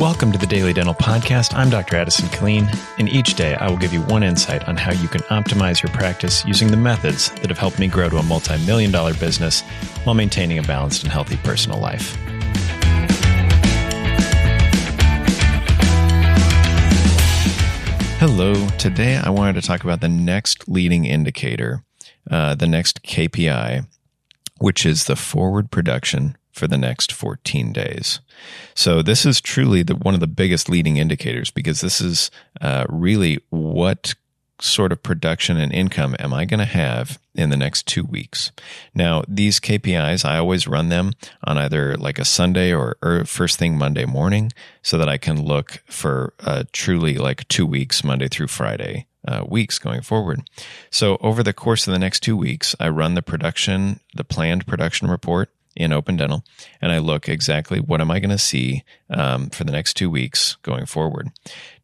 Welcome to the Daily Dental Podcast. I'm Dr. Addison Killeen, and each day I will give you one insight on how you can optimize your practice using the methods that have helped me grow to a multi million dollar business while maintaining a balanced and healthy personal life. Hello. Today I wanted to talk about the next leading indicator, uh, the next KPI, which is the forward production for the next 14 days. So this is truly the, one of the biggest leading indicators because this is uh, really what sort of production and income am I going to have in the next two weeks? Now, these KPIs, I always run them on either like a Sunday or, or first thing Monday morning so that I can look for uh, truly like two weeks, Monday through Friday. Uh, weeks going forward. So, over the course of the next two weeks, I run the production, the planned production report in Open Dental, and I look exactly what am I going to see um, for the next two weeks going forward.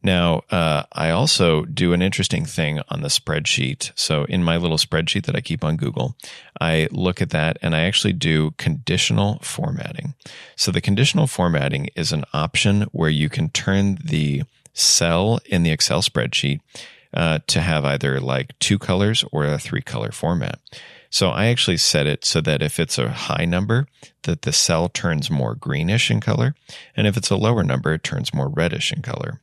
Now, uh, I also do an interesting thing on the spreadsheet. So, in my little spreadsheet that I keep on Google, I look at that and I actually do conditional formatting. So, the conditional formatting is an option where you can turn the cell in the Excel spreadsheet uh, to have either like two colors or a three color format. So I actually set it so that if it's a high number, that the cell turns more greenish in color. And if it's a lower number, it turns more reddish in color.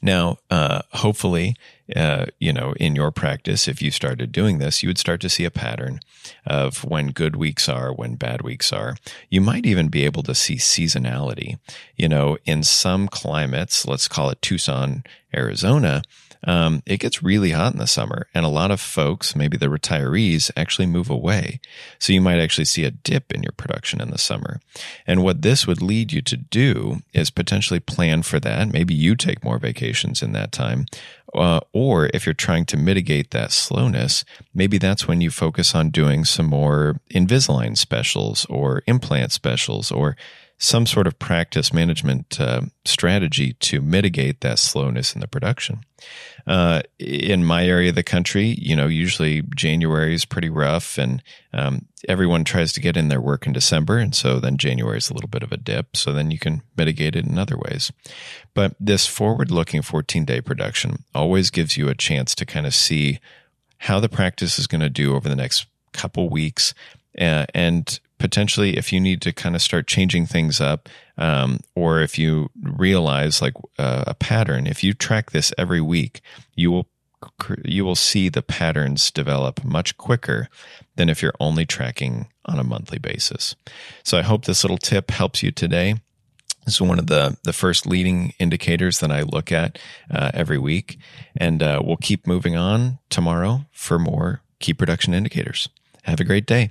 Now, uh, hopefully, uh, you know, in your practice, if you started doing this, you would start to see a pattern of when good weeks are, when bad weeks are. You might even be able to see seasonality. You know, in some climates, let's call it Tucson, Arizona, um, it gets really hot in the summer, and a lot of folks, maybe the retirees, actually move away. So you might actually see a dip in your production in the summer. And what this would lead you to do is potentially plan for that. Maybe you take more vacations in that time. Uh, or if you're trying to mitigate that slowness, maybe that's when you focus on doing some more Invisalign specials or implant specials or some sort of practice management uh, strategy to mitigate that slowness in the production. Uh, in my area of the country, you know, usually January is pretty rough, and um, everyone tries to get in their work in December, and so then January is a little bit of a dip. So then you can mitigate it in other ways. But this forward-looking 14-day production always gives you a chance to kind of see how the practice is going to do over the next couple weeks, uh, and potentially if you need to kind of start changing things up um, or if you realize like uh, a pattern if you track this every week you will you will see the patterns develop much quicker than if you're only tracking on a monthly basis so i hope this little tip helps you today this is one of the, the first leading indicators that I look at uh, every week. And uh, we'll keep moving on tomorrow for more key production indicators. Have a great day.